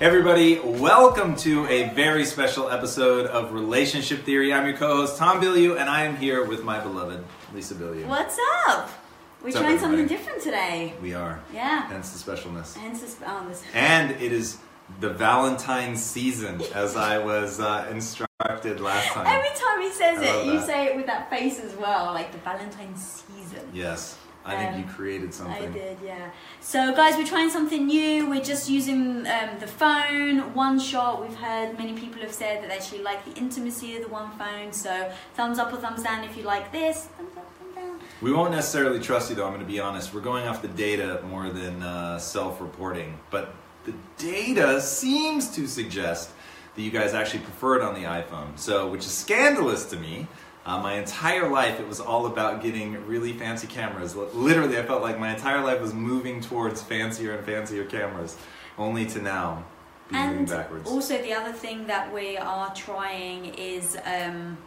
Everybody, welcome to a very special episode of Relationship Theory. I'm your co-host Tom Bilyeu, and I am here with my beloved Lisa Bilyeu. What's up? We're What's up, trying something everybody? different today. We are. Yeah. Hence the specialness. Hence this, oh, this. And it is the Valentine's season, as I was uh, instructed last time. Every time he says I love it, you that. say it with that face as well, like the Valentine's season. Yes, I think Um, you created something. I did, yeah. So, guys, we're trying something new. We're just using um, the phone, one shot. We've heard many people have said that they actually like the intimacy of the one phone. So, thumbs up or thumbs down if you like this. Thumbs up, thumbs down. We won't necessarily trust you, though. I'm going to be honest. We're going off the data more than uh, self-reporting, but the data seems to suggest that you guys actually prefer it on the iPhone. So, which is scandalous to me. Uh, my entire life, it was all about getting really fancy cameras. Literally, I felt like my entire life was moving towards fancier and fancier cameras, only to now be moving backwards. also, the other thing that we are trying is um,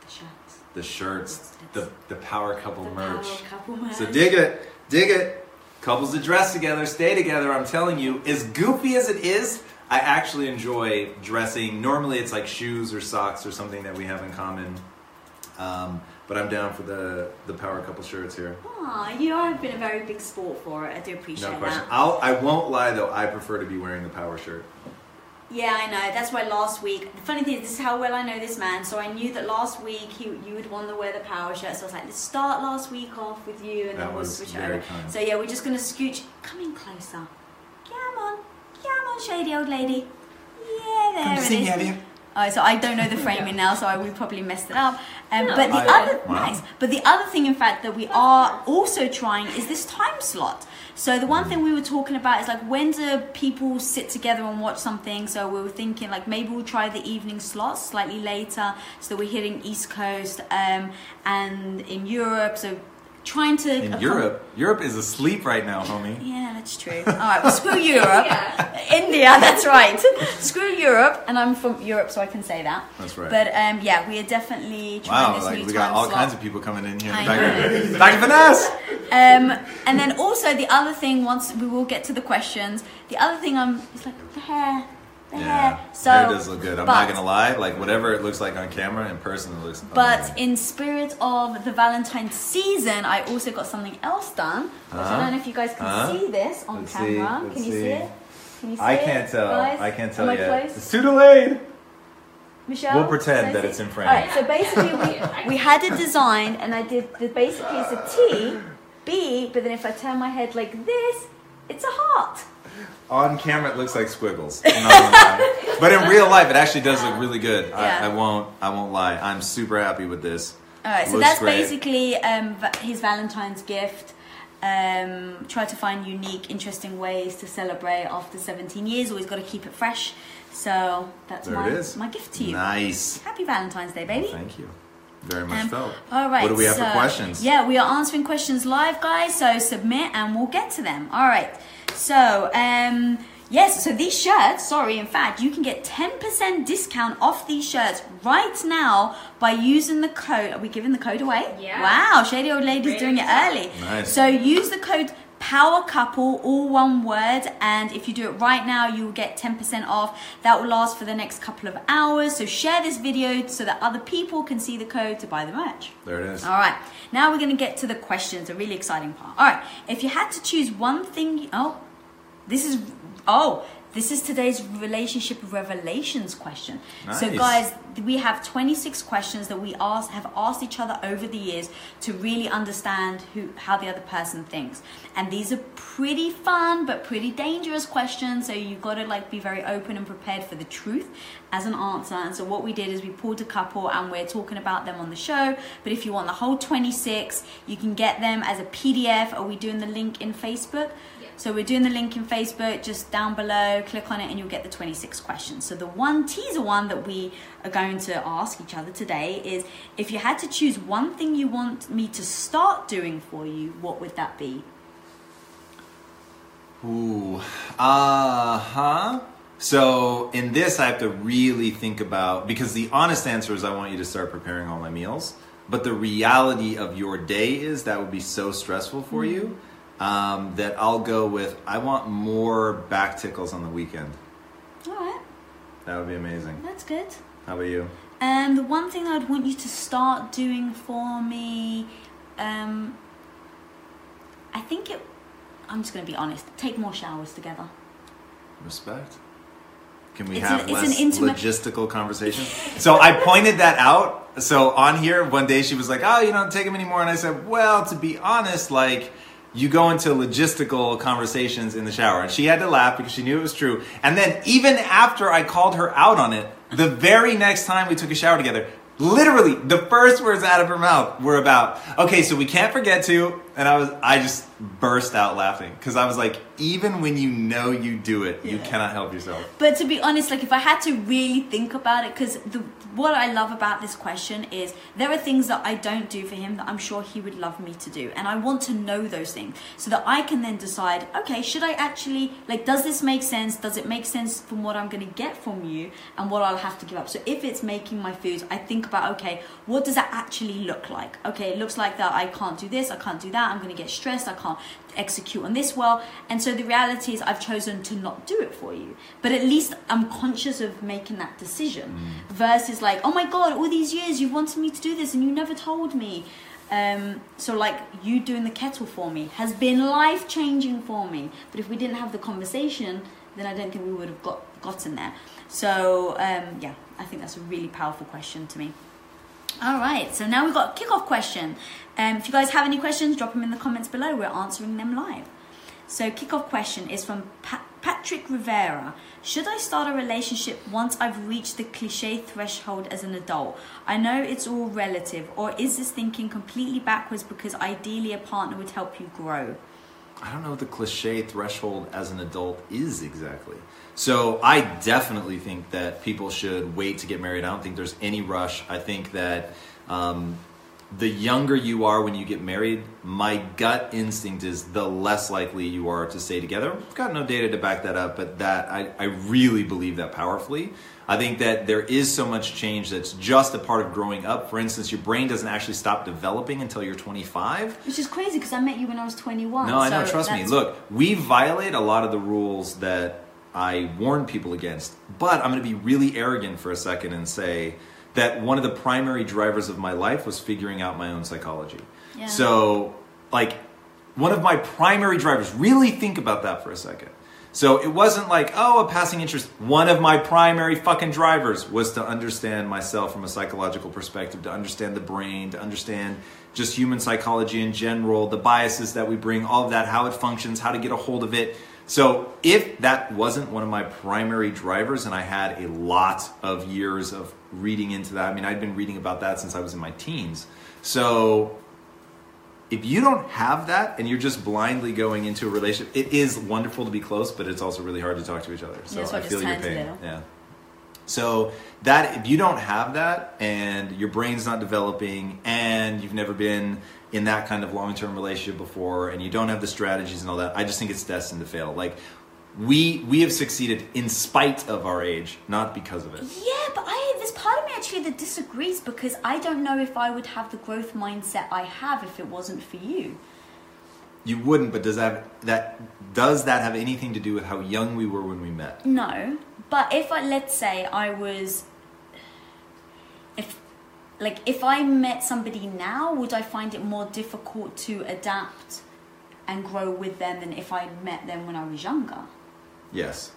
the shirts. the shirts, the the power couple The merch. Power Couple merch. So dig it, dig it. Couples that dress together, stay together. I'm telling you, as goofy as it is, I actually enjoy dressing. Normally, it's like shoes or socks or something that we have in common. Um, but I'm down for the the power couple shirts here. Aw, you have been a very big sport for it. I do appreciate No question. that. I'll I won't lie though. I prefer to be wearing the power shirt. Yeah, I know. That's why last week. The funny thing is, this is how well I know this man. So I knew that last week he, you would want to wear the power shirt. So I was like, let's start last week off with you, and That then we'll was switch very over. kind. So yeah, we're just gonna scooch. Come in closer. Come on, come on, shady old lady. Yeah, there it is. Oh, so I don't know the framing now, so I we probably messed it up. Um, but the I- other Wow. nice, but the other thing, in fact, that we are also trying is this time slot. So the one thing we were talking about is like when do people sit together and watch something? So we were thinking like maybe we'll try the evening slots slightly later, so that we're hitting East Coast um, and in Europe. So trying to In Europe, Europe is asleep right now, homie. yeah, that's true. All right, well, screw Europe. India, that's right. screw Europe, and I'm from Europe, so I can say that. That's right. But um, yeah, we are definitely trying Wow, this like new we got all slot. kinds of people coming in here. I Back, know. back to finesse. Um, and then also the other thing, once we will get to the questions, the other thing I'm it's like the hair, the Yeah, hair. So hair does look good. I'm but, not gonna lie. Like whatever it looks like on camera, in person it looks. But amazing. in spirit of the Valentine's season, I also got something else done. Which I Uh-huh. don't know if you guys can Uh-huh. see this on Let's camera. can you see. see. it? Can you see I can't tell. guys? I can't tell Am I yet. close? It's too delayed. Michelle? We'll pretend that it's in frame. All right, so basically we, we had it designed, and I did the basically it's a T, B, but then if I turn my head like this, it's a heart. On camera, it looks like squiggles. I'm not gonna lie. but in real life, it actually does look really good. Yeah. I, I won't. I won't lie. I'm super happy with this. All right, so that's great. basically um, his Valentine's gift. Um, try to find unique, interesting ways to celebrate after 17 years. Always got to keep it fresh. So that's There my, my gift to you. Nice. Happy Valentine's Day, baby. Thank you. Very much Um, felt. All right. What do we have so, for questions? Yeah, we are answering questions live, guys. So submit and we'll get to them. All right. So um, Yes, so these shirts, sorry, in fact, you can get 10% discount off these shirts right now by using the code. Are we giving the code away? Yeah. Wow, Shady Old Lady's Great doing it early. Nice. So use the code Power Couple, all one word, and if you do it right now, you will get 10% off. That will last for the next couple of hours. So share this video so that other people can see the code to buy the merch. There it is. All right, now we're going to get to the questions, a really exciting part. All right, if you had to choose one thing, oh, this is, oh, this is today's relationship revelations question. So, guys, we have 26 questions that we ask, have asked each other over the years to really understand who, how the other person thinks. And these are pretty fun but pretty dangerous questions. So you've got to like be very open and prepared for the truth as an answer. And so what we did is we pulled a couple and we're talking about them on the show. But if you want the whole 26, you can get them as a PDF. Are we doing the link in Facebook? So we're doing the link in Facebook, just down below, click on it and you'll get the 26 questions. So the one teaser one that we are going to ask each other today is if you had to choose one thing you want me to start doing for you, what would that be? Ooh, uh huh. So in this, I have to really think about because the honest answer is I want you to start preparing all my meals. But the reality of your day is that would be so stressful for you um, that I'll go with I want more back tickles on the weekend. All right, That would be amazing. that's good. How about you? Um, the one thing I'd want you to start doing for me, um, I think it. I'm just going to be honest. Take more showers together. Respect. Can we It's have an- less intimate- logistical conversation? so I pointed that out. So on here, one day she was like, "Oh, you don't take them anymore," and I said, "Well, to be honest, like." You go into logistical conversations in the shower. And she had to laugh because she knew it was true. And then, even after I called her out on it, the very next time we took a shower together, literally the first words out of her mouth were about, okay, so we can't forget to. And I was, I just burst out laughing because I was like, even when you know you do it, you cannot help yourself. But to be honest, like if I had to really think about it, because the what I love about this question is there are things that I don't do for him that I'm sure he would love me to do, and I want to know those things so that I can then decide, okay, should I actually like, does this make sense? Does it make sense from what I'm going to get from you and what I'll have to give up? So if it's making my foods, I think about, okay, what does that actually look like? Okay, it looks like that I can't do this, I can't do that, I'm going to get stressed, I can't execute on this well. And so the reality is, I've chosen to not do it for you. But at least I'm conscious of making that decision versus like, oh my God, all these years you've wanted me to do this and you never told me. Um, so like you doing the kettle for me has been life changing for me. But if we didn't have the conversation, then I don't think we would have got gotten there. So um, yeah, I think that's a really powerful question to me. All right, so now we've got a kickoff question. Um, if you guys have any questions, drop them in the comments below. We're answering them live. So, kickoff question is from pa- Patrick Rivera. Should I start a relationship once I've reached the cliche threshold as an adult? I know it's all relative, or is this thinking completely backwards because ideally a partner would help you grow? I don't know what the cliche threshold as an adult is exactly. So I definitely think that people should wait to get married. I don't think there's any rush. I think that um, the younger you are when you get married, my gut instinct is the less likely you are to stay together. I've got no data to back that up, but that I, I really believe that powerfully. I think that there is so much change that's just a part of growing up. For instance, your brain doesn't actually stop developing until you're 25. Which is crazy because I met you when I was 21. No, I know. so Trust me. Look, we violate a lot of the rules that I warn people against. But I'm going to be really arrogant for a second and say that one of the primary drivers of my life was figuring out my own psychology. Yeah. So, like, one of my primary drivers, really think about that for a second. So it wasn't like, oh, a passing interest. One of my primary fucking drivers was to understand myself from a psychological perspective, to understand the brain, to understand just human psychology in general, the biases that we bring, all of that, how it functions, how to get a hold of it. So if that wasn't one of my primary drivers, and I had a lot of years of reading into that, I mean, I'd been reading about that since I was in my teens. So if you don't have that and you're just blindly going into a relationship, it is wonderful to be close, but it's also really hard to talk to each other. So I feel your pain. Yeah. So that if you don't have that and your brain's not developing and you've never been in that kind of long-term relationship before and you don't have the strategies and all that, I just think it's destined to fail. Like we we have succeeded in spite of our age, not because of it. Yeah, but I there's part of me actually that disagrees because I don't know if I would have the growth mindset I have if it wasn't for you. You wouldn't, but does that that does that have anything to do with how young we were when we met? No, but if I let's say I was if like if I met somebody now, would I find it more difficult to adapt and grow with them than if I met them when I was younger? Yes.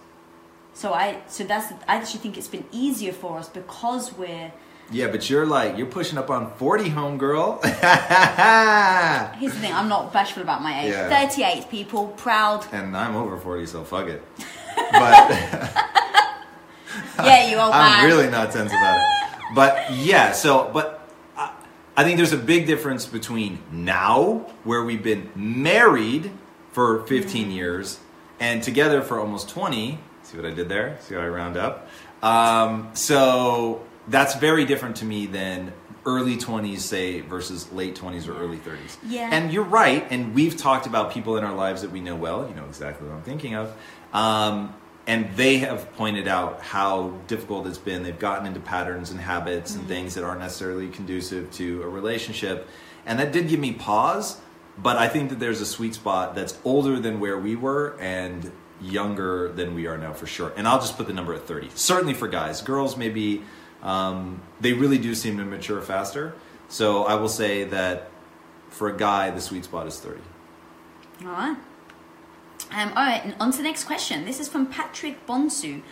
So I so that's I actually think it's been easier for us because we're Yeah, but you're like you're pushing up on forty, homegirl. here's the thing, I'm not bashful about my age. Yeah. 38 people, proud. and I'm over forty, so fuck it. But Yeah, you man. I'm really not tense about it. But yeah, so but I, I think there's a big difference between now, where we've been married for 15 years and together for almost 20. See what I did there? See how I round up? Um, so that's very different to me than early 20s, say, versus late 20s or early 30s. Yeah. And you're right, and we've talked about people in our lives that we know well. You know exactly what I'm thinking of. Um, and they have pointed out how difficult it's been. They've gotten into patterns and habits and things that aren't necessarily conducive to a relationship. And that did give me pause, but I think that there's a sweet spot that's older than where we were and younger than we are now for sure. And I'll just put the number at 30. Certainly for guys. Girls, maybe, um, they really do seem to mature faster. So I will say that for a guy, the sweet spot is 30. All right. Um, all right, and on to the next question. This is from Patrick Bonsu.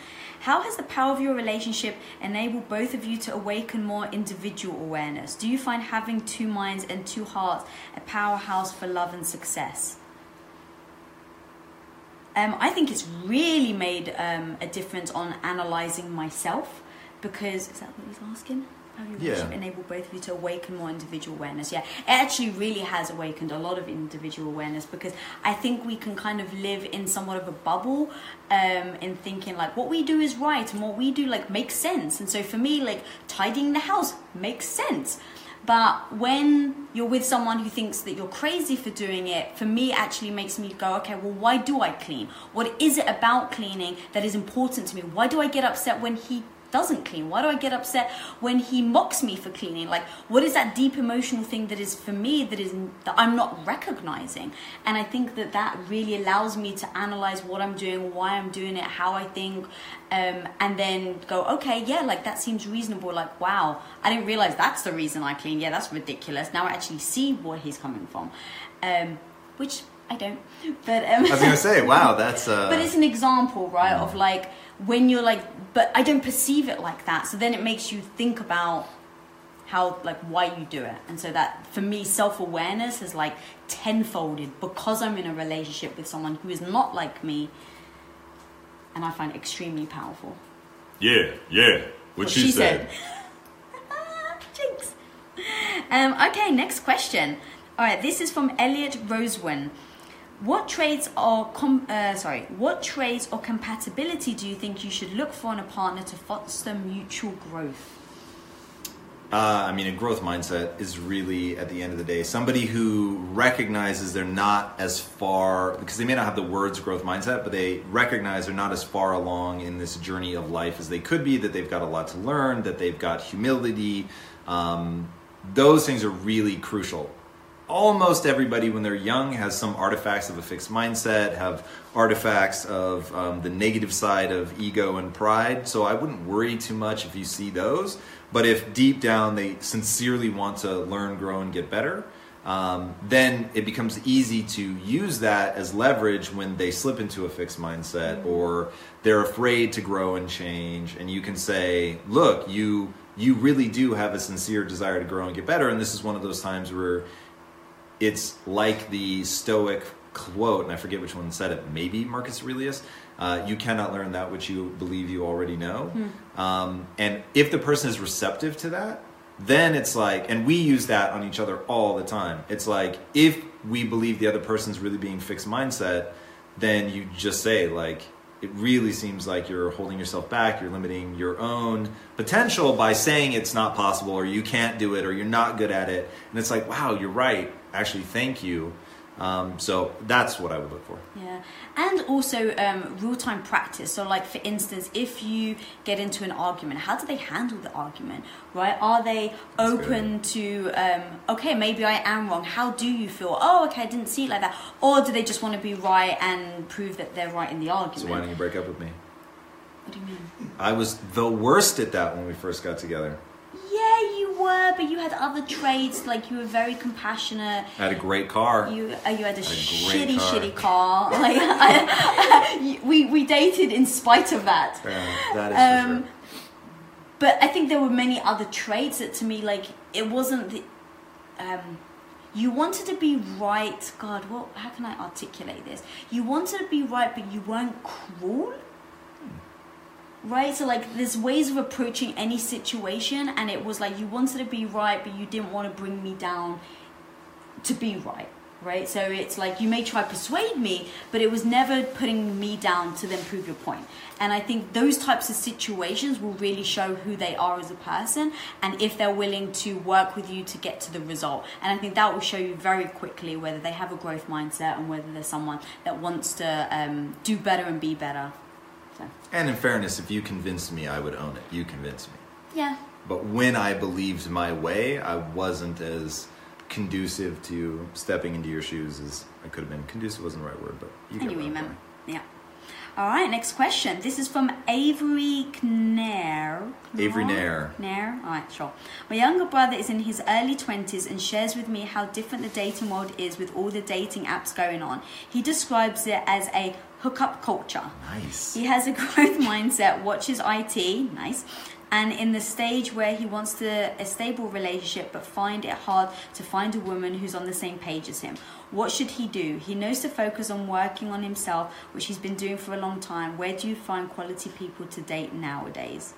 How has the power of your relationship enabled both of you to awaken more individual awareness? Do you find having two minds and two hearts a powerhouse for love and success? Um, I think it's really made um, a difference on analyzing myself because is that what he's asking? Yeah. enable both of you to awaken more individual awareness? Yeah, it actually really has awakened a lot of individual awareness because I think we can kind of live in somewhat of a bubble um, in thinking like what we do is right and what we do like makes sense. And so for me, like tidying the house makes sense. But when you're with someone who thinks that you're crazy for doing it, for me, actually makes me go, okay, well, why do I clean? What is it about cleaning that is important to me? Why do I get upset when he doesn't clean? Why do I get upset when he mocks me for cleaning? Like, what is that deep emotional thing that is for me that is that I'm not recognizing? And I think that that really allows me to analyze what I'm doing, why I'm doing it, how I think, um, and then go, okay, yeah, like that seems reasonable. Like, wow, I didn't realize that's the reason I clean. Yeah, that's ridiculous. Now I actually see where he's coming from, um, which I don't. But um, I was going to say, wow, that's. Uh, but it's an example, right, of like when you're like, but I don't perceive it like that. So then it makes you think about how, like, why you do it. And so that, for me, self awareness is like tenfolded because I'm in a relationship with someone who is not like me. And I find it extremely powerful. Yeah, yeah. What, she, said. Jinx. Um, okay, next question. All right, this is from Elliot Rosewin. What traits or uh, sorry, what traits or compatibility do you think you should look for in a partner to foster mutual growth? Uh, I mean, a growth mindset is really, at the end of the day, somebody who recognizes they're not as far, because they may not have the words growth mindset, but they recognize they're not as far along in this journey of life as they could be, that they've got a lot to learn, that they've got humility. Um, those things are really crucial. Almost everybody, when they're young, has some artifacts of a fixed mindset, have artifacts of um, the negative side of ego and pride. So I wouldn't worry too much if you see those. But if deep down they sincerely want to learn, grow, and get better, um, then it becomes easy to use that as leverage when they slip into a fixed mindset or they're afraid to grow and change. And you can say, look, you you really do have a sincere desire to grow and get better. And this is one of those times where it's like the Stoic quote, and I forget which one said it, maybe Marcus Aurelius. Uh, you cannot learn that which you believe you already know. Um, and if the person is receptive to that, then it's like, and we use that on each other all the time. It's like, if we believe the other person's really being fixed mindset, then you just say, like, it really seems like you're holding yourself back, you're limiting your own potential by saying it's not possible, or you can't do it, or you're not good at it. And it's like, wow, you're right. Actually, thank you. Um, so that's what I would look for. Yeah, and also um, real time practice. So, like for instance, if you get into an argument, how do they handle the argument? Right? Are they open to um, okay, maybe I am wrong. How do you feel? Oh, okay, I didn't see it like that. Or do they just want to be right and prove that they're right in the argument? So why don't you break up with me? What do you mean? I was the worst at that when we first got together. Yeah, you were, but you had other traits. Like you were very compassionate. I had a great car. You uh, you had a, great shitty, car. shitty car. Like I, we we dated in spite of that. Yeah, that is Um, sure. But I think there were many other traits that to me, like it wasn't the. Um, you wanted to be right. God, what? How can I articulate this? You wanted to be right, but you weren't cruel. Right, so like there's ways of approaching any situation, and it was like you wanted to be right, but you didn't want to bring me down to be right. Right, so it's like you may try persuade me, but it was never putting me down to then prove your point. And I think those types of situations will really show who they are as a person and if they're willing to work with you to get to the result. And I think that will show you very quickly whether they have a growth mindset and whether they're someone that wants to um, do better and be better. So, And in fairness, if you convinced me, I would own it. You convinced me. yeah. But when I believed my way, I wasn't as conducive to stepping into your shoes as I could have been. Conducive wasn't the right word, but you get Anyway, what I'm remember. saying. Yeah. All right, next question. This is from Avery Knair. Avery Nair. Nair? All right, sure. My younger brother is in his early 20s and shares with me how different the dating world is with all the dating apps going on. He describes it as a hookup culture. Nice. He has a growth mindset, watches IT, nice, and in the stage where he wants to a stable relationship but find it hard to find a woman who's on the same page as him. What should he do? He knows to focus on working on himself, which he's been doing for a long time. Where do you find quality people to date nowadays?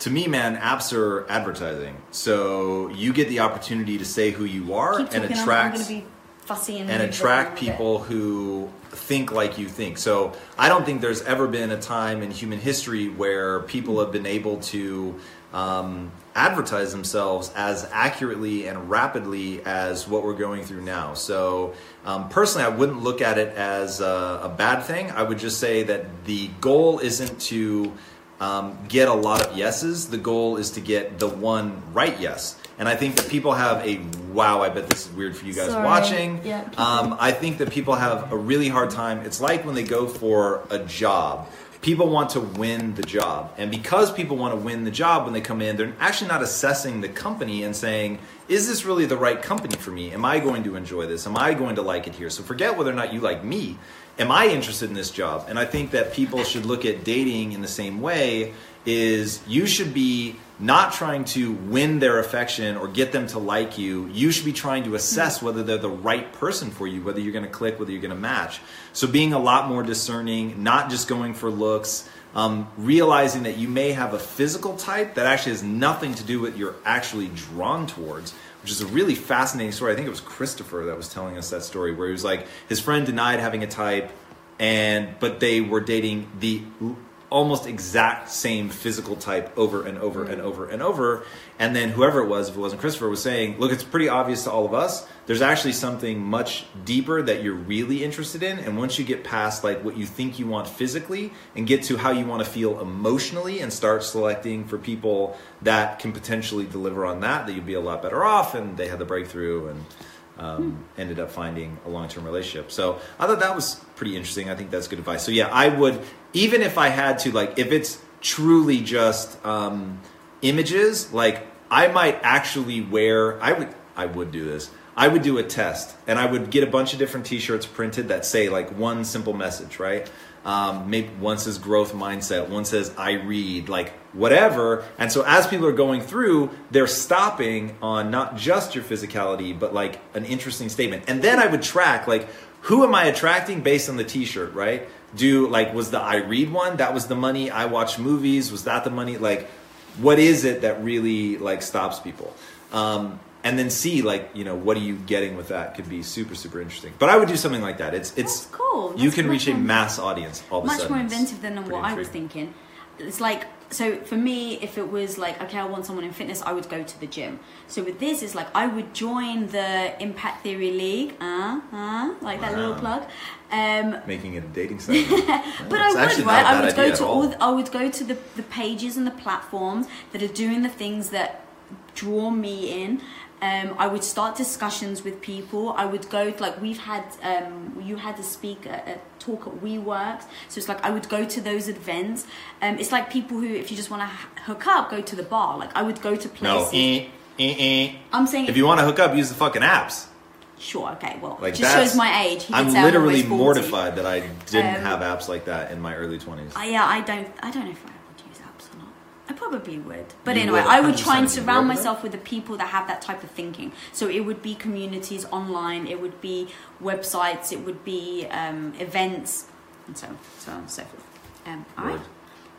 To me, man, apps are advertising. So you get the opportunity to say who you are and talking, I'm- I'm, attract going to be fussy and and attract a bit. people who think like you think. So I don't think there's ever been a time in human history where people have been able to um, advertise themselves as accurately and rapidly as what we're going through now. So um, personally, I wouldn't look at it as a, a bad thing. I would just say that the goal isn't to um, get a lot of yeses. The goal is to get the one right yes. And I think that people have a wow. I bet this is weird for you guys Sorry. watching. Yeah, Um, I think that people have a really hard time. It's like when they go for a job. People want to win the job. And because people want to win the job when they come in, they're actually not assessing the company and saying, is this really the right company for me? Am I going to enjoy this? Am I going to like it here? So forget whether or not you like me. Am I interested in this job? And I think that people should look at dating in the same way is you should be not trying to win their affection or get them to like you. You should be trying to assess whether they're the right person for you, whether you're going to click, whether you're going to match. So being a lot more discerning, not just going for looks, um, realizing that you may have a physical type that actually has nothing to do with you're actually drawn towards. Which is a really fascinating story. I think it was Christopher that was telling us that story, where he was like, his friend denied having a type, and but they were dating the almost exact same physical type over and over and over and over. And then whoever it was, if it wasn't Christopher, was saying, look, it's pretty obvious to all of us. There's actually something much deeper that you're really interested in. And once you get past like what you think you want physically and get to how you want to feel emotionally and start selecting for people that can potentially deliver on that, that you'll be a lot better off. And they had the breakthrough and um, ended up finding a long term relationship. So I thought that was pretty interesting. I think that's good advice. So yeah, I would, even if I had to, like, if it's truly just um, images, like, I might actually wear, I would, I would do this. I would do a test and I would get a bunch of different t shirts printed that say, like, one simple message, right? Um, maybe one says growth mindset, one says I read, like whatever. And so as people are going through, they're stopping on not just your physicality, but like an interesting statement. And then I would track like who am I attracting based on the t-shirt, right? Do like was the I read one? That was the money. I watch movies. Was that the money? Like what is it that really like stops people? Um, and then see like you know what are you getting with that could be super super interesting. But I would do something like that. It's it's That's cool. you That's can reach a more- mass audience all of a much sudden. more It's inventive than pretty what I was intriguing. thinking. It's like so for me, if it was like okay, I want someone in fitness, I would go to the gym. So with this, it's like I would join the Impact Theory League, uh, uh, like that little Wow. plug. Um, Making it a dating site. but I would, right? I would go to all. The, I would go to the, the pages and the platforms that are doing the things that draw me in. Um, I would start discussions with people. I would go like we've had. Um, you had to speak at a talk at WeWorks, so it's like I would go to those events. Um, it's like people who, if you just want to hook up, go to the bar. Like I would go to no, places. eh, eh, eh. I'm saying if you want to hook up, use the fucking apps. Sure. Okay. Well, Like just shows my age. He I'm literally mortified that I didn't Um, have apps like that in my early 20s. Uh, yeah, I don't. I don't know if I would use apps or not. I probably would, but You anyway, would, I would try and surround myself with the people that have that type of thinking. So it would be communities online, it would be websites, it would be um, events, and so so on and so forth. Um, right.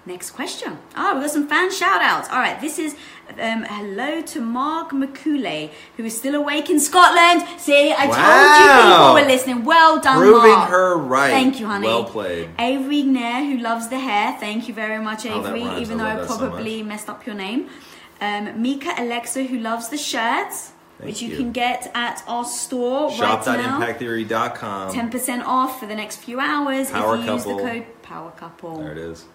Next question. Oh, we've got some fan shout outs. All right, this is um, hello to Mark McCooley, who is still awake in Scotland. See, I told you people were listening. Well done, Proving Mark. her right. Thank you, honey. Well played. Avery Nair, who loves the hair. Thank you very much, Oh, Avery, rhymes. even I though I that so probably messed up your name. Um, Mika Alexa, who loves the shirts, Thank which you, you. can get at our store right. Shop.impacttheory.com. 10% off for the next few hours Power if you use the code Power Couple. There it is.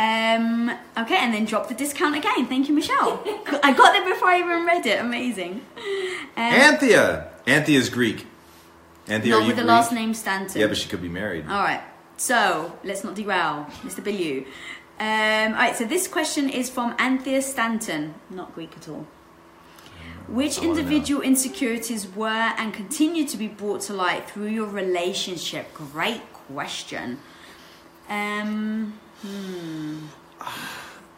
Um, okay, and then drop the discount again. Thank you, Michelle. I got there before I even read it. Amazing. Um, Anthea. Anthea's Greek. Anthea, not with the last name Stanton. Yeah, but she could be married. All right. So let's not derail, Mr. Bilyeu. Um, all right. So this question is from Anthea Stanton, not Greek at all. Which I wanna know. individual insecurities were and continue to be brought to light through your relationship? Great question. Um,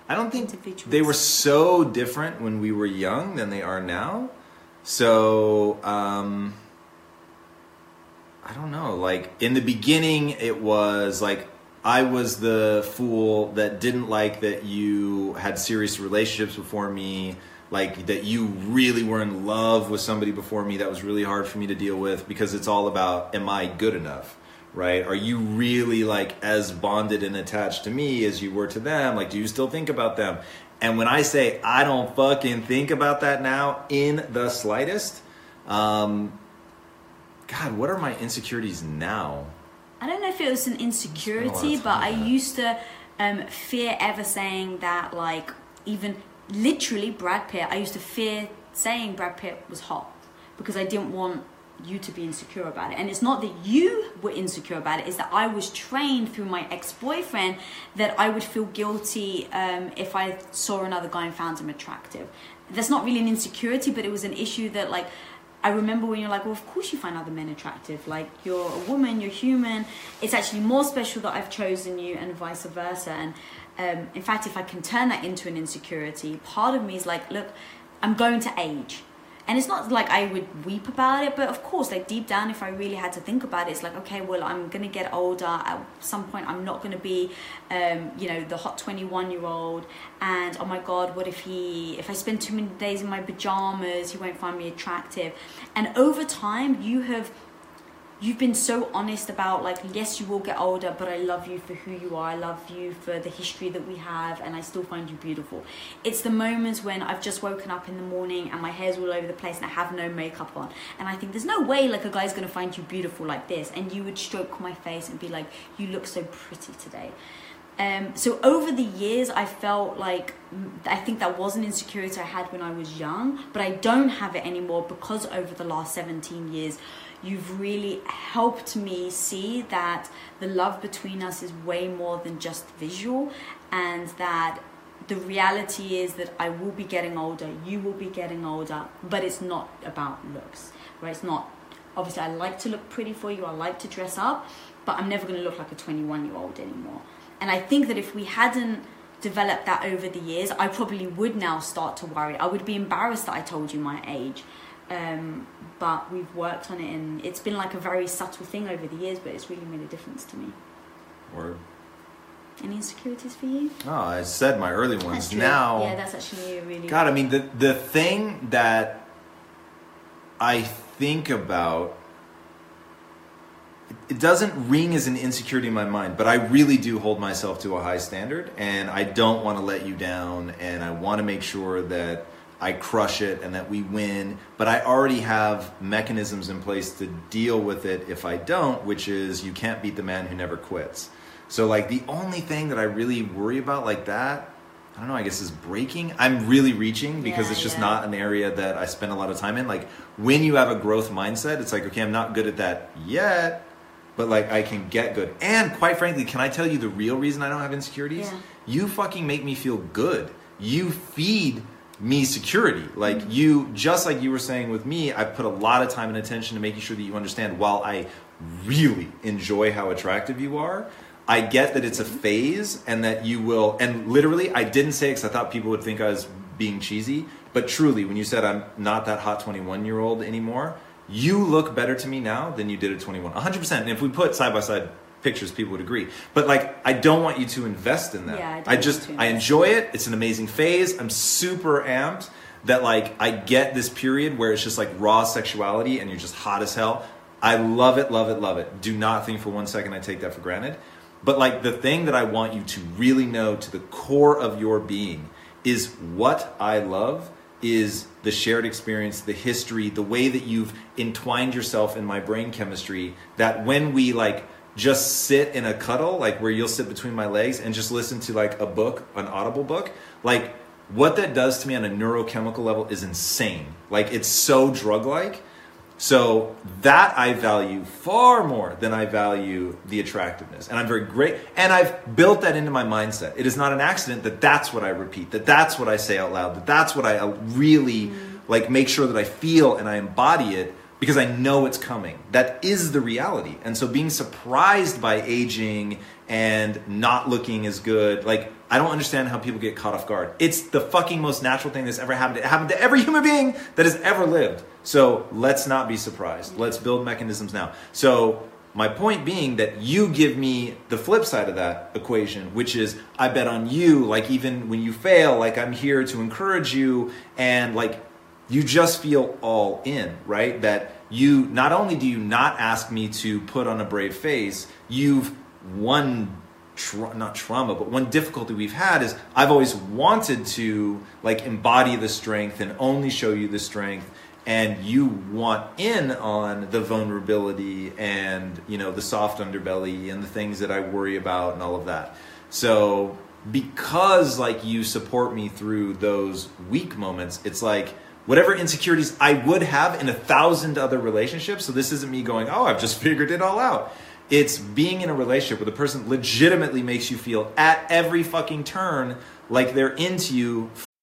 I don't think they were so different when we were young than they are now. So, um, I don't know. Like in the beginning, it was like I was the fool that didn't like that you had serious relationships before me. Like that you really were in love with somebody before me. That was really hard for me to deal with because it's all about am I good enough? Right? Are you really like as bonded and attached to me as you were to them? Like, do you still think about them? And when I say I don't fucking think about that now in the slightest, um, God, what are my insecurities now? I don't know if it was an Spent a lot insecurity, but I used to um, fear ever saying that, like, even literally Brad Pitt, I used to fear saying Brad Pitt was hot because I didn't want you to be insecure about it. And it's not that you were insecure about it, it's that I was trained through my ex boyfriend that I would feel guilty um, if I saw another guy and found him attractive. That's not really an insecurity, but it was an issue that, like, I remember when you're like, well, of course you find other men attractive. Like, you're a woman, you're human. It's actually more special that I've chosen you, and vice versa. And um, in fact, if I can turn that into an insecurity, part of me is like, look, I'm going to age. And it's not like I would weep about it, but of course, like deep down, if I really had to think about it, it's like, okay, well, I'm gonna get older. At some point, I'm not gonna be, um, you know, the hot 21 year old. And oh my God, what if he, if I spend too many days in my pajamas, he won't find me attractive. And over time, you have you've been so honest about like yes you will get older but i love you for who you are. I love you for the history that we have and i still find you beautiful. It's the moments when i've just woken up in the morning and my hair's all over the place and i have no makeup on. And i think there's no way like a guy's to find you beautiful like this. And you would stroke my face and be like you look so pretty today. Um, so over the years, I felt like mm, I think that was an insecurity I had when I was young, but I don't have it anymore because over the last 17 years, you've really helped me see that the love between us is way more than just visual, and that the reality is that I will be getting older, you will be getting older, but it's not about looks, right? It's not obviously I like to look pretty for you, I like to dress up, but I'm never to look like a 21 year old anymore. And I think that if we hadn't developed that over the years, I probably would now start to worry. I would be embarrassed that I told you my age. Um, but we've worked on it, and it's been like a very subtle thing over the years, but it's really made a difference to me. Or Any insecurities for you? oh, I said my early ones. Now, yeah, that's actually really God, I mean, the the thing that I think about it doesn't ring as an insecurity in my mind, but I really do hold myself to a high standard and I don't want to let you down and I want to make sure that I crush it and that we win, but I already have mechanisms in place to deal with it if I don't, which is you can't beat the man who never quits. So like the only thing that I really worry about like that, I don't know, I guess is breaking. I'm really reaching because Yeah, it's just yeah. not an area that I spend a lot of time in. Like when you have a growth mindset, it's like, okay, I'm not good at that yet, but like I can get good. And quite frankly, can I tell you the real reason I don't have insecurities? Yeah. You fucking make me feel good. You feed me security. Like Mm-hmm. you, just like you were saying with me, I put a lot of time and attention to making sure that you understand while I really enjoy how attractive you are. I get that it's a phase and that you will, and literally, I didn't say it because I thought people would think I was being cheesy, but truly, when you said I'm not that hot 21 year old anymore, you look better to me now than you did at 21. 100%. And if we put side by side pictures, people would agree. But like, I don't want you to invest in that. Yeah, I I just, I enjoy it. It's an amazing phase. I'm super amped that like I get this period where it's just like raw sexuality and you're just hot as hell. I love it, love it, love it. Do not think for one second I take that for granted. But like the thing that I want you to really know to the core of your being is what I love is the shared experience, the history, the way that you've entwined yourself in my brain chemistry that when we like just sit in a cuddle, like where you'll sit between my legs and just listen to like a book, an audible book, like what that does to me on a neurochemical level is insane. Like it's so drug like. So that I value far more than I value the attractiveness. And I'm very great. And I've built that into my mindset. It is not an accident that that's what I repeat, that that's what I say out loud, that that's what I uh, really like make sure that I feel and I embody it because I know it's coming. That is the reality. And so being surprised by aging and not looking as good, like I don't understand how people get caught off guard. It's the fucking most natural thing that's ever happened. It happened to every human being that has ever lived. So let's not be surprised. Let's build mechanisms now. So my point being that you give me the flip side of that equation, which is I bet on you, like even when you fail, like I'm here to encourage you and like you just feel all in, right? That you not only do you not ask me to put on a brave face, you've one tra- not trauma, but one difficulty we've had is I've always wanted to like embody the strength and only show you the strength and you want in on the vulnerability and you know the soft underbelly and the things that I worry about and all of that. So because like you support me through those weak moments, it's like whatever insecurities I would have in a thousand other relationships. So this isn't me going, "Oh, I've just figured it all out." It's being in a relationship where the person legitimately makes you feel at every fucking turn like they're into you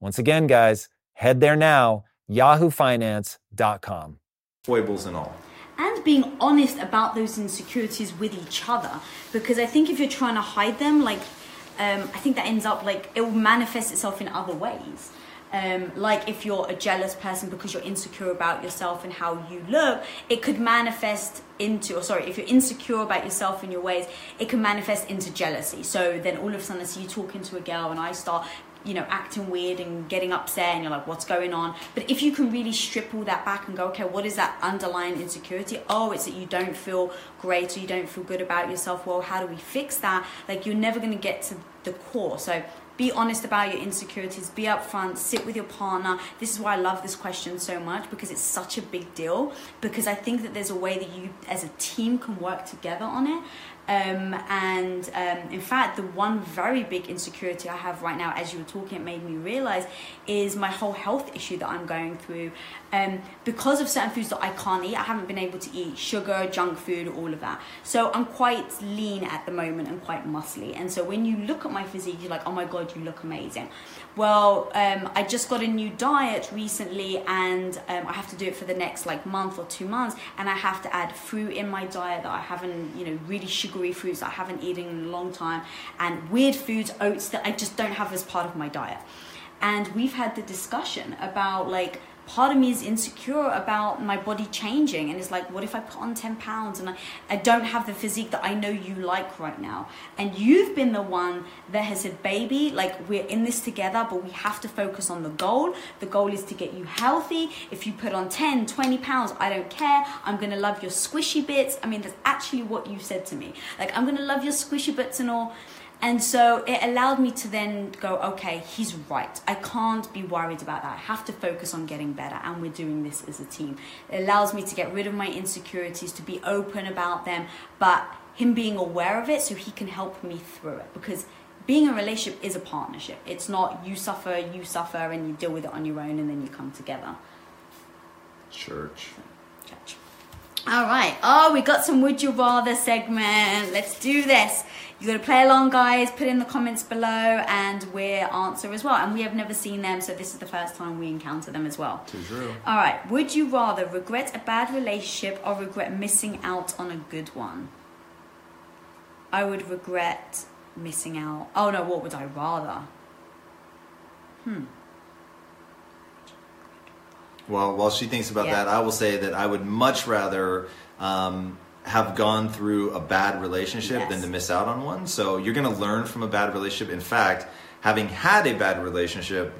Once again, guys, head there now, yahoofinance.com. Foibles and all and being honest about those insecurities with each other because i think if you're trying to hide them like um, i think that ends up like it will manifest itself in other ways um, like if you're a jealous person because you're insecure about yourself and how you look, it could manifest into, or sorry, if you're insecure about yourself and your ways, it can manifest into jealousy. So then all of a sudden I see you talking to a girl and I start you know, acting weird and getting upset, and you're like, what's going on? But if you can really strip all that back and go, okay, what is that underlying insecurity? Oh, it's that you don't feel great or you don't feel good about yourself. Well, how do we fix that? Like, you're never going to get to the core. So, be honest about your insecurities, be upfront, sit with your partner. This is why I love this question so much because it's such a big deal. Because I think that there's a way that you as a team can work together on it. Um, and um, in fact, the one very big insecurity I have right now, as you were talking, it made me realize is my whole health issue that I'm going through. Um, because of certain foods that I can't eat, I haven't been able to eat sugar, junk food, all of that. So I'm quite lean at the moment and quite muscly. And so when you look at my physique, you're like, oh my God, you look amazing. Well, um, I just got a new diet recently and um, I have to do it for the next like month or two months. And I have to add fruit in my diet that I haven't, you know, really sugary foods that I haven't eaten in a long time and weird foods, oats that I just don't have as part of my diet. And we've had the discussion about like, part of me is insecure about my body changing and it's like what if i put on 10 pounds and I, I don't have the physique that i know you like right now? And you've been the one that has said baby like we're in this together but we have to focus on the goal. The goal is to get you healthy. If you put on 10 20 pounds i don't care. I'm gonna love your squishy bits. I mean that's actually what you said to me. Like i'm gonna love your squishy bits and all and so it allowed me to then go, okay, he's right. I can't be worried about that. I have to focus on getting better, and we're doing this as a team. It allows me to get rid of my insecurities, to be open about them, but him being aware of it so he can help me through it. Because being a relationship is a partnership. It's not you suffer, you suffer, and you deal with it on your own, and then you come together. Church. Church. All right. Oh, we got some Would You Rather segment. Let's do this. You got to play along, guys. Put in the comments below, and we'll answer as well. And we have never seen them, so this is the first time we encounter them as well. Too true. All right. Would you rather regret a bad relationship or regret missing out on a good one? I would regret missing out. Oh no, what would I rather? Hmm. Well, while she thinks about Yeah. that, I will say that I would much rather um, have gone through a bad relationship than to miss out on one. So you're going to learn from a bad relationship. In fact, having had a bad relationship,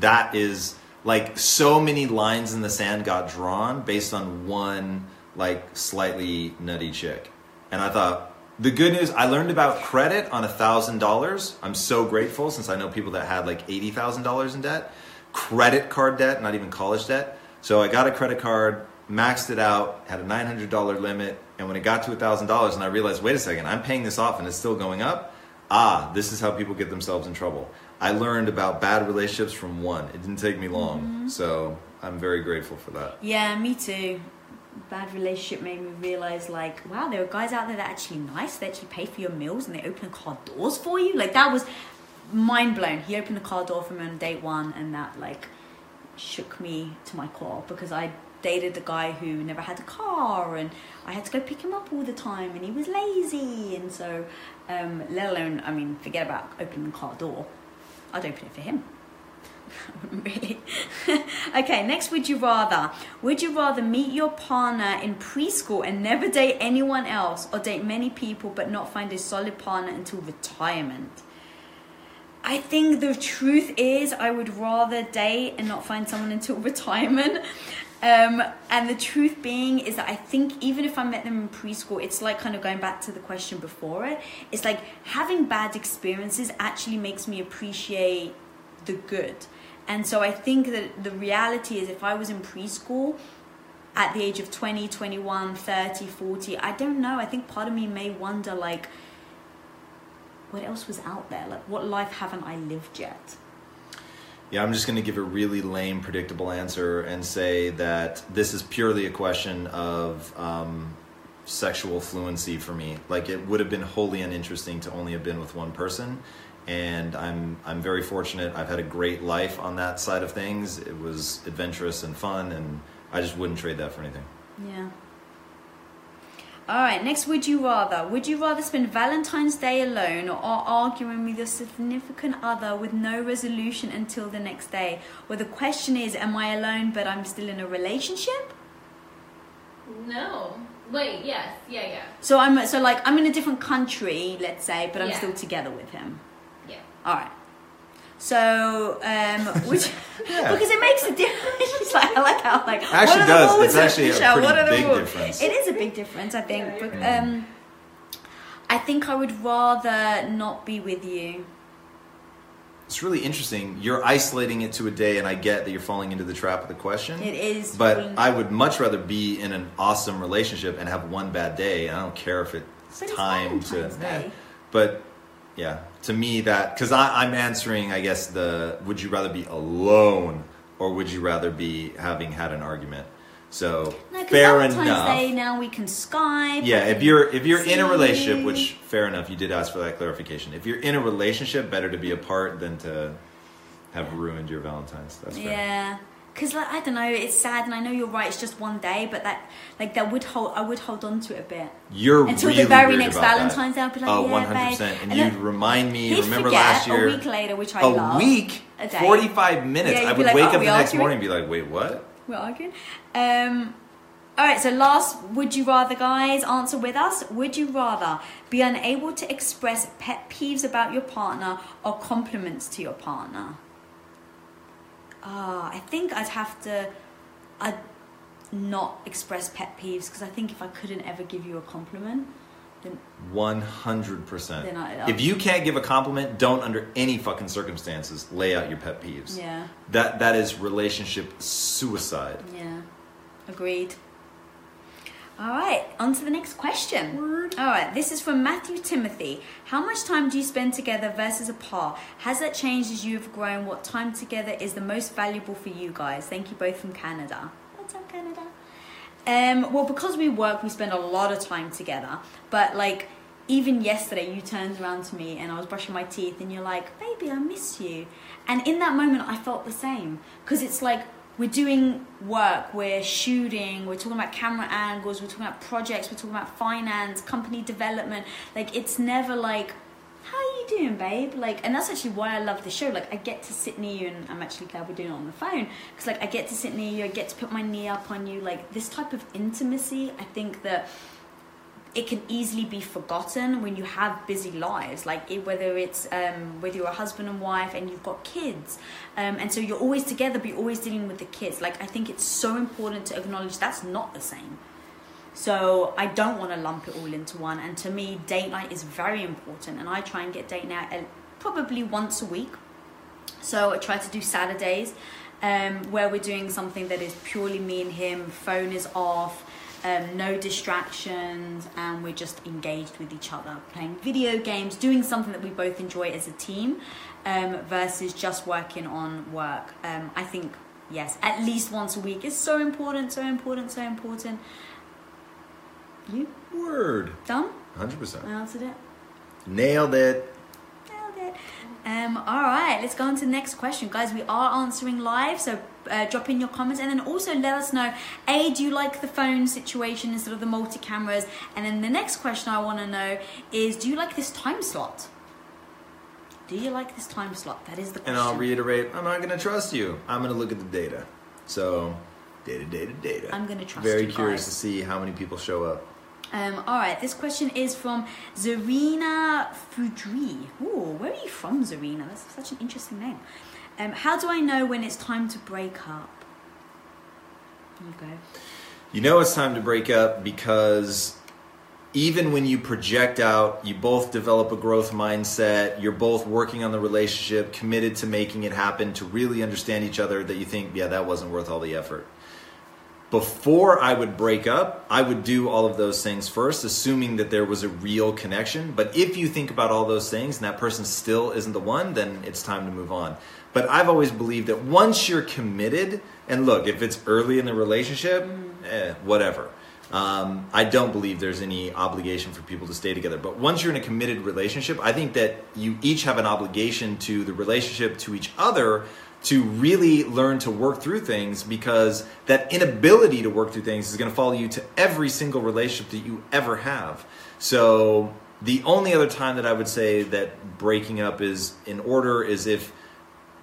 that is like so many lines in the sand got drawn based on one like slightly nutty chick. And I thought, the good news, I learned about credit on a thousand dollars. I'm so grateful since I know people that had like eighty thousand dollars in debt, credit card debt, not even college debt. So I got a credit card, maxed it out, had a nine hundred dollar limit, and when it got to a thousand dollars, and I realized, wait a second, I'm paying this off and it's still going up. Ah, this is how people get themselves in trouble. I learned about bad relationships from one. It didn't take me long, so I'm very grateful for that. Yeah, me too. Bad relationship made me realize, like, wow, there are guys out there that are actually nice. They actually pay for your meals and they open car doors for you. Like that was mind blown. He opened the car door for me on date one, and that like shook me to my core because I dated a guy who never had a car, and I had to go pick him up all the time, and he was lazy, and so um, let alone, I mean, forget about opening the car door. I'd open it for him. really. okay, next, would you rather? Would you rather meet your partner in preschool and never date anyone else, or date many people but not find a solid partner until retirement? I think the truth is, I would rather date and not find someone until retirement. Um, and the truth being is that I think even if I met them in preschool, it's like kind of going back to the question before it. It's like having bad experiences actually makes me appreciate the good. And so I think that the reality is if I was in preschool at the age of 20, 21, 30, 40, I don't know. I think part of me may wonder like, what else was out there? Like, what life haven't I lived yet? Yeah, I'm just going to give a really lame, predictable answer and say that this is purely a question of um, sexual fluency for me. Like, it would have been wholly uninteresting to only have been with one person. And I'm I'm very fortunate. I've had a great life on that side of things. It was adventurous and fun, and I just wouldn't trade that for anything. Yeah. All right, next, would you rather? Would you rather spend Valentine's Day alone or arguing with your significant other with no resolution until the next day? Well, the question is, am I alone but I'm still in a relationship? No. Wait, yes. Yeah, yeah. So I'm so like I'm in a different country, let's say, but I'm Yeah. still together with him. Yeah. All right. So, um, which Yeah. because it makes a difference. It's like I like how like Actually what are the does. rules It's of actually a Michelle? pretty What are the big rules? difference. It is a big difference, I think. but, um, I think I would rather not be with you. It's really interesting. You're isolating it to a day, and I get that you're falling into the trap of the question. It is But falling- I would much rather be in an awesome relationship and have one bad day. I don't care if it's But it's time to. Day. Eh. But yeah, to me that because I'm answering, I guess the would you rather be alone or would you rather be having had an argument? So No, fair enough. Day now we can Skype. Yeah, if you're if you're in a relationship, which fair enough, you did ask for that clarification. If you're in a relationship, better to be apart than to have ruined your Valentine's. That's fair. Yeah. Cause like I don't know, it's sad, and I know you're right. It's just one day, but that like that would hold. I would hold on to it a bit. You're Until the very next Valentine's Day. I'll be like, oh, yeah, 100 percent. And, And you'd remind me. Remember last year? a week later, which I a love. week, A day. 45 minutes. Yeah, I would like, wake oh, up the next arguing? morning and be like, wait, what? We're arguing. Um, all right, so last, would you rather, guys, answer with us? Would you rather be unable to express pet peeves about your partner or compliments to your partner? Ah, I think I'd have to, I'd not express pet peeves because I think if I couldn't ever give you a compliment, then 100%. Then I- if you can't give a compliment, don't under any fucking circumstances lay out your pet peeves. yeah, That That is relationship suicide. yeah, agreed. All right, on to the next question. All right, this is from Matthew Timothy. How much time do you spend together versus apart? Has that changed as you have grown? What time together is the most valuable for you guys? Thank you both from Canada. What's up, Canada? Um, well, because we work, we spend a lot of time together. But like, even yesterday, you turned around to me and I was brushing my teeth, and you're like, "Baby, I miss you." And in that moment, I felt the same because it's like we're doing work, we're shooting, we're talking about camera angles, we're talking about projects, we're talking about finance, company development. Like, it's never like how are you doing, babe? Like, and that's actually why I love the show. Like, I get to sit near you, and I'm actually glad we're doing it on the phone because, like, I get to sit near you, I get to put my knee up on you. Like, this type of intimacy, I think that it can easily be forgotten when you have busy lives like it, whether it's um, whether you're a husband and wife and you've got kids um, and so you're always together but you're always dealing with the kids like i think it's so important to acknowledge that's not the same so I don't want to lump it all into one. And to me, date night is very important. And I try and get date night uh, probably once a week. So I try to do Saturdays um, where we're doing something that is purely me and him. Phone is off. Um, no distractions, and we're just engaged with each other, playing video games, doing something that we both enjoy as a team, um, versus just working on work. Um, I think yes, at least once a week is so important, so important, so important. You Word. done? 100%. I answered it. Nailed it. Nailed it. Um, all right, let's go on to the next question, guys. We are answering live, so uh, drop in your comments and then also let us know. A, do you like the phone situation instead of the multi cameras? And then the next question I want to know is, do you like this time slot? Do you like this time slot? That is the question. And I'll reiterate, I'm not going to trust you. I'm going to look at the data. So, data, data, data. I'm gonna trust Very you curious guys. to see how many people show up. Um, all right, this question is from Zarina Fudri. Ooh, where are you from, Zarina? That's such an interesting name. Um, how do I know when it's time to break up? You go. You know it's time to break up because even when you project out, you both develop a growth mindset, you're both working on the relationship, committed to making it happen, to really understand each other, that you think, yeah, that wasn't worth all the effort. Before I would break up, I would do all of those things first, assuming that there was a real connection. But if you think about all those things and that person still isn't the one, then it's time to move on. But I've always believed that once you're committed, and look, if it's early in the relationship, eh, whatever. Um, I don't believe there's any obligation for people to stay together. But once you're in a committed relationship, I think that you each have an obligation to the relationship, to each other, to really learn to work through things because that inability to work through things is going to follow you to every single relationship that you ever have. So the only other time that I would say that breaking up is in order is if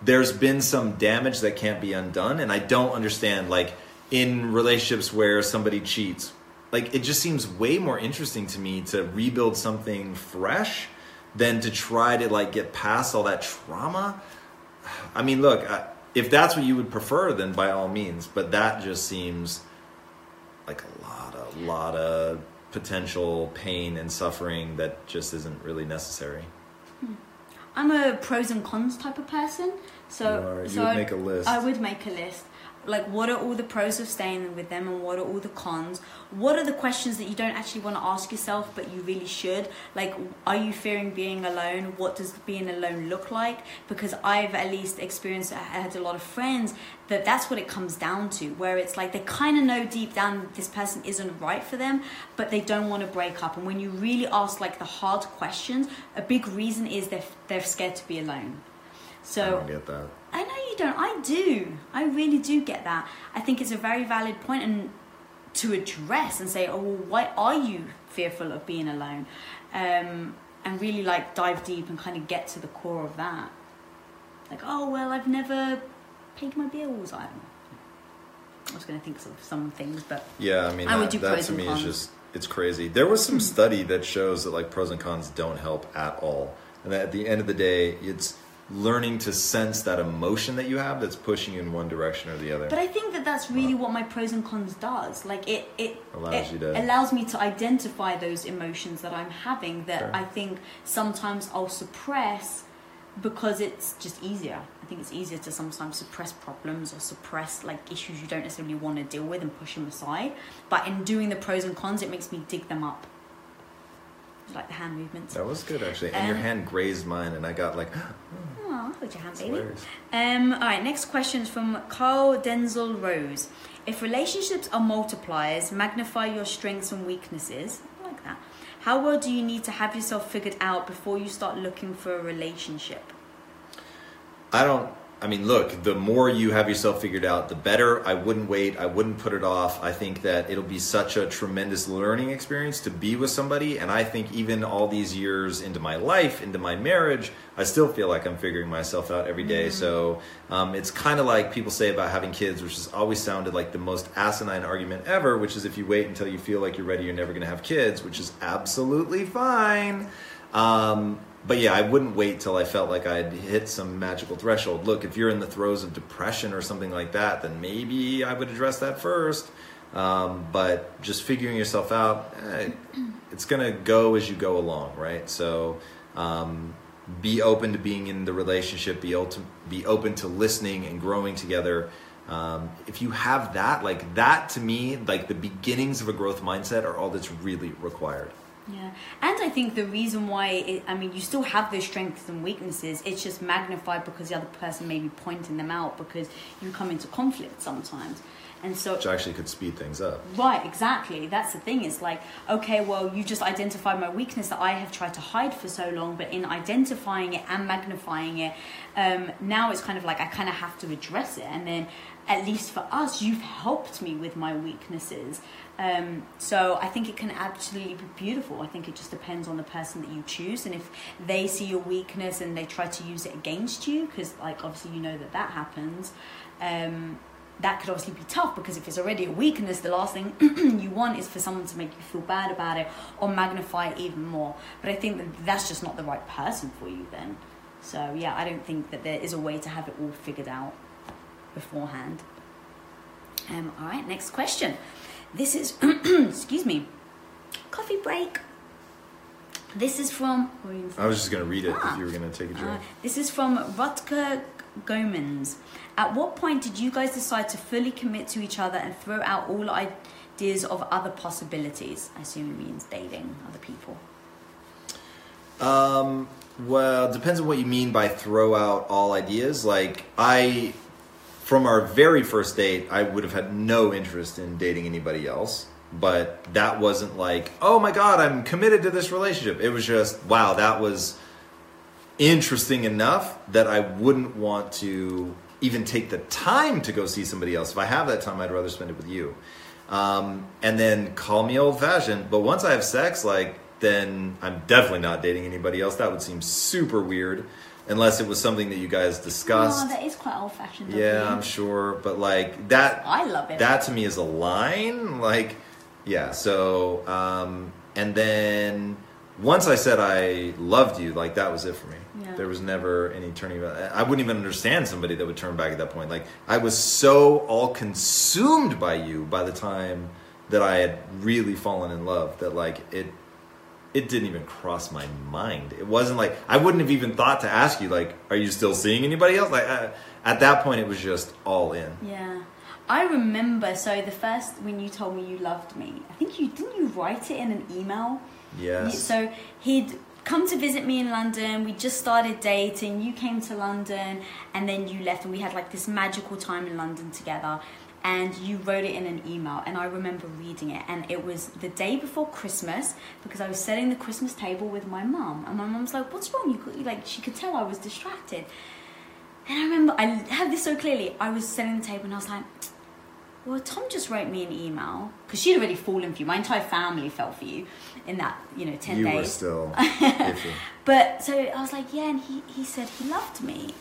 there's been some damage that can't be undone and i don't understand like in relationships where somebody cheats like it just seems way more interesting to me to rebuild something fresh than to try to like get past all that trauma. I mean look I, if that's what you would prefer then by all means but that just seems like a lot of lot of potential pain and suffering that just isn't really necessary. Hmm. I'm a pros and cons type of person. So, You are. You so I- make a list. I would make a list. Like, what are all the pros of staying with them, and what are all the cons? What are the questions that you don't actually want to ask yourself, but you really should? Like, are you fearing being alone? What does being alone look like? Because I've at least experienced. I had a lot of friends that that's what it comes down to, where it's like they kind of know deep down this person isn't right for them, but they don't want to break up. And when you really ask like the hard questions, a big reason is they're they're scared to be alone. So i don't get that I know you don't. I do. I really do get that. I think it's a very valid point and to address and say, oh, well, why are you fearful of being alone? Um, and really like dive deep and kind of get to the core of that. Like, oh, well, I've never paid my bills. I don't know. I was going to think of some things, but Yeah, I mean, I would that, do that to me cons. is just, it's crazy. There was some study that shows that like pros and cons don't help at all. And that at the end of the day, it's learning to sense that emotion that you have that's pushing you in one direction or the other. But I think that that's really what my pros and cons does. Like it, it Allows it you to- allows me to identify those emotions that I'm having that Sure. I think sometimes I'll suppress because it's just easier. I think it's easier to sometimes suppress problems or suppress like issues you don't necessarily want to deal with and push them aside. But in doing the pros and cons, it makes me dig them up. Like the hand movements. that was good actually. And your Um, hand grazed mine and I got like, Oh, got your hand, baby. Um, all right, next question is from Carl Denzel Rose. If relationships are multipliers, magnify your strengths and weaknesses. I like that. How well do you need to have yourself figured out before you start looking for a relationship? I don't. I mean, look, the more you have yourself figured out, the better. I wouldn't wait. I wouldn't put it off. I think that it'll be such a tremendous learning experience to be with somebody. And I think even all these years into my life, into my marriage, I still feel like I'm figuring myself out every day. So um, it's kind of like people say about having kids, which has always sounded like the most asinine argument ever, which is if you wait until you feel like you're ready, you're never going to have kids, which is absolutely fine. Um, but yeah, I wouldn't wait till I felt like I'd hit some magical threshold. Look, if you're in the throes of depression or something like that, then maybe I would address that first. Um, but just figuring yourself out, eh, it's to go as you go along, right? So um, be open to being in the relationship, be, open, be open to listening and growing together. Um, if you have that, like that to me, like the beginnings of a growth mindset are all that's really required. Yeah, and I think the reason why it, I mean you still have those strengths and weaknesses. It's just magnified because the other person may be pointing them out because you come into conflict sometimes, and so Which actually could speed things up. Right, exactly. That's the thing. It's like, okay, well, you just identified my weakness that I have tried to hide for so long, but in identifying it and magnifying it, um, now it's kind of like I kind of have to address it. And then, at least for us, you've helped me with my weaknesses. Um, so I think it can absolutely be beautiful. I think it just depends on the person that you choose, and if they see your weakness and they try to use it against you, because like obviously you know that that happens. Um, that could obviously be tough because if it's already a weakness, the last thing you want is for someone to make you feel bad about it or magnify it even more. But I think that that's just not the right person for you then. So yeah, I don't think that there is a way to have it all figured out beforehand. Um, all right, next question. This is, excuse me, coffee break. This is from. what were you gonna say? I was just going to read it Ah. if you were going to take a drink. Uh, this is from Rutger Gomans. At what point did you guys decide to fully commit to each other and throw out all ideas of other possibilities? I assume it means dating other people. Um, well, depends on what you mean by throw out all ideas. Like, I, from our very first date, I would have had no interest in dating anybody else. But that wasn't like, oh my God, I'm committed to this relationship. It was just, wow, that was interesting enough that I wouldn't want to even take the time to go see somebody else. If I have that time, I'd rather spend it with you. Um, and then call me old fashioned. But once I have sex, like, then I'm definitely not dating anybody else. That would seem super weird unless it was something that you guys discussed. Oh, that is quite old fashioned. yeah, I'm sure. But like that, I love it. that to me is a line. Like, yeah. So, um, and then once I said I loved you, like that was it for me. Yeah. There was never any turning back. I wouldn't even understand somebody that would turn back at that point. Like I was so all consumed by you by the time that I had really fallen in love that like it it didn't even cross my mind. It wasn't like I wouldn't have even thought to ask you like, are you still seeing anybody else? Like uh, at that point, it was just all in. Yeah. I remember, so the first, when you told me you loved me, I think you, didn't you write it in an email? Yes. So he'd come to visit me in London. We just started dating. You came to London, and then you left, and we had like this magical time in London together. And you wrote it in an email, and I remember reading it. And it was the day before Christmas because I was setting the Christmas table with my mum, and my mum's like, "What's wrong?" You could, like she could tell I was distracted. And I remember I have this so clearly. I was setting the table, and I was like, well, Tom just wrote me an email because she'd already fallen for you. My entire family fell for you in that, you know, 10 you days. were still. But so I was like, yeah, and he, he said he loved me.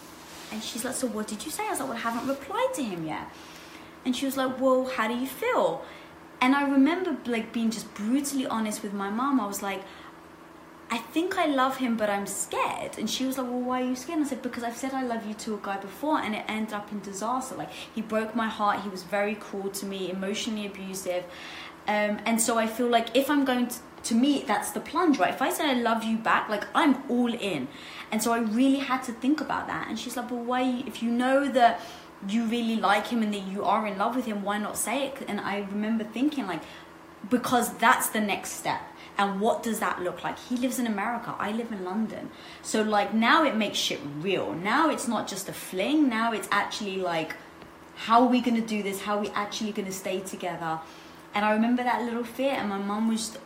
And she's like, so what did you say? I was like, well, I haven't replied to him yet. And she was like, well, how do you feel? And I remember like being just brutally honest with my mom. I was like, I think I love him, but I'm scared. And she was like, Well, why are you scared? And I said, Because I've said I love you to a guy before, and it ended up in disaster. Like, he broke my heart, he was very cruel to me, emotionally abusive. Um, and so I feel like if I'm going to, to me, that's the plunge, right? If I say I love you back, like, I'm all in. And so I really had to think about that. And she's like, Well, why, if you know that you really like him and that you are in love with him, why not say it? And I remember thinking, like, because that's the next step And what does that look like? He lives in America. I live in London. So like now it makes shit real. Now it's not just a fling. Now it's actually like, how are we gonna do this? How are we actually gonna stay together? And I remember that little fear. And my mum was,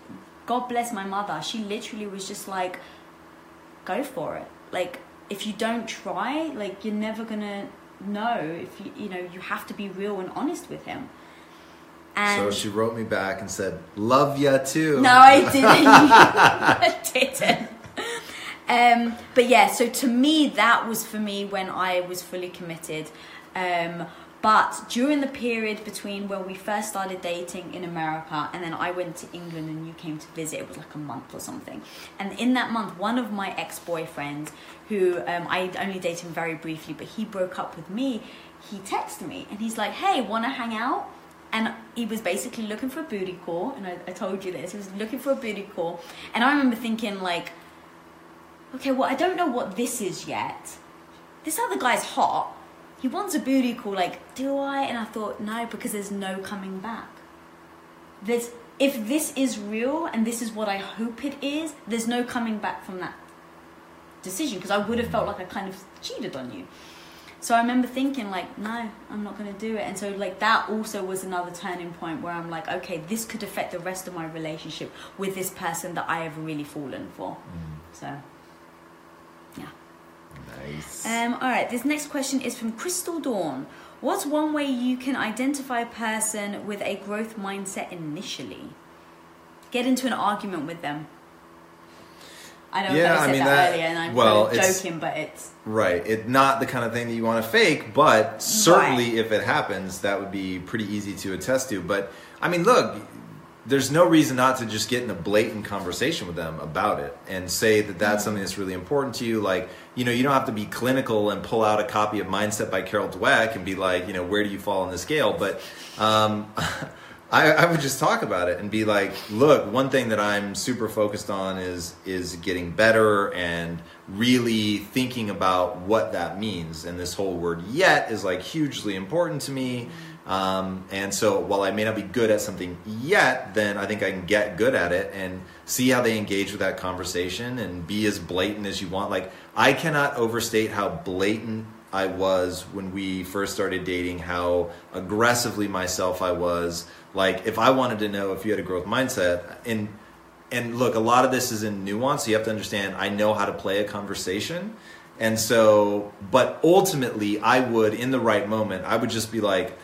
God bless my mother. She literally was just like, go for it. Like if you don't try, like you're never gonna know. If you you know you have to be real and honest with him. And So she wrote me back and said, "Love ya too." no, I didn't. I didn't. Um, but yeah, so to me, that was for me when I was fully committed. Um, but during the period between when we first started dating in America and then I went to England and you came to visit, it was like a month or something. And in that month, one of my ex boyfriends, who um, I only dated him very briefly, but he broke up with me, he texted me and he's like, hey, wanna hang out? and he was basically looking for a booty call and I, I told you this he was looking for a booty call and i remember thinking like okay well i don't know what this is yet this other guy's hot he wants a booty call like do i and i thought no because there's no coming back there's if this is real and this is what i hope it is there's no coming back from that decision because i would have felt like i kind of cheated on you so I remember thinking like, no, I'm not going to do it. And so like that also was another turning point where I'm like, okay, this could affect the rest of my relationship with this person that I have really fallen for. Mm. So yeah. Nice. Um, all right, this next question is from Crystal Dawn. What's one way you can identify a person with a growth mindset initially? Get into an argument with them. I know Yeah, I I said mean, that, that- earlier and I'm well, joking, but it's Right. It's not the kind of thing that you want to fake, but certainly if it happens, that would be pretty easy to attest to. But I mean, look, there's no reason not to just get in a blatant conversation with them about it and say that that's something that's really important to you. Like, you know, you don't have to be clinical and pull out a copy of Mindset by Carol Dweck and be like, you know, where do you fall on the scale? But um, I, I would just talk about it and be like, look, one thing that I'm super focused on is is getting better and really thinking about what that means. And this whole word "yet" is like hugely important to me. Um, and so, while I may not be good at something yet, then I think I can get good at it and see how they engage with that conversation and be as blatant as you want. Like, I cannot overstate how blatant I was when we first started dating, how aggressively myself I was. Like, if I wanted to know if you had a growth mindset, and and look, a lot of this is in nuance. So you have to understand. I know how to play a conversation, and so, but ultimately, I would, in the right moment, I would just be like,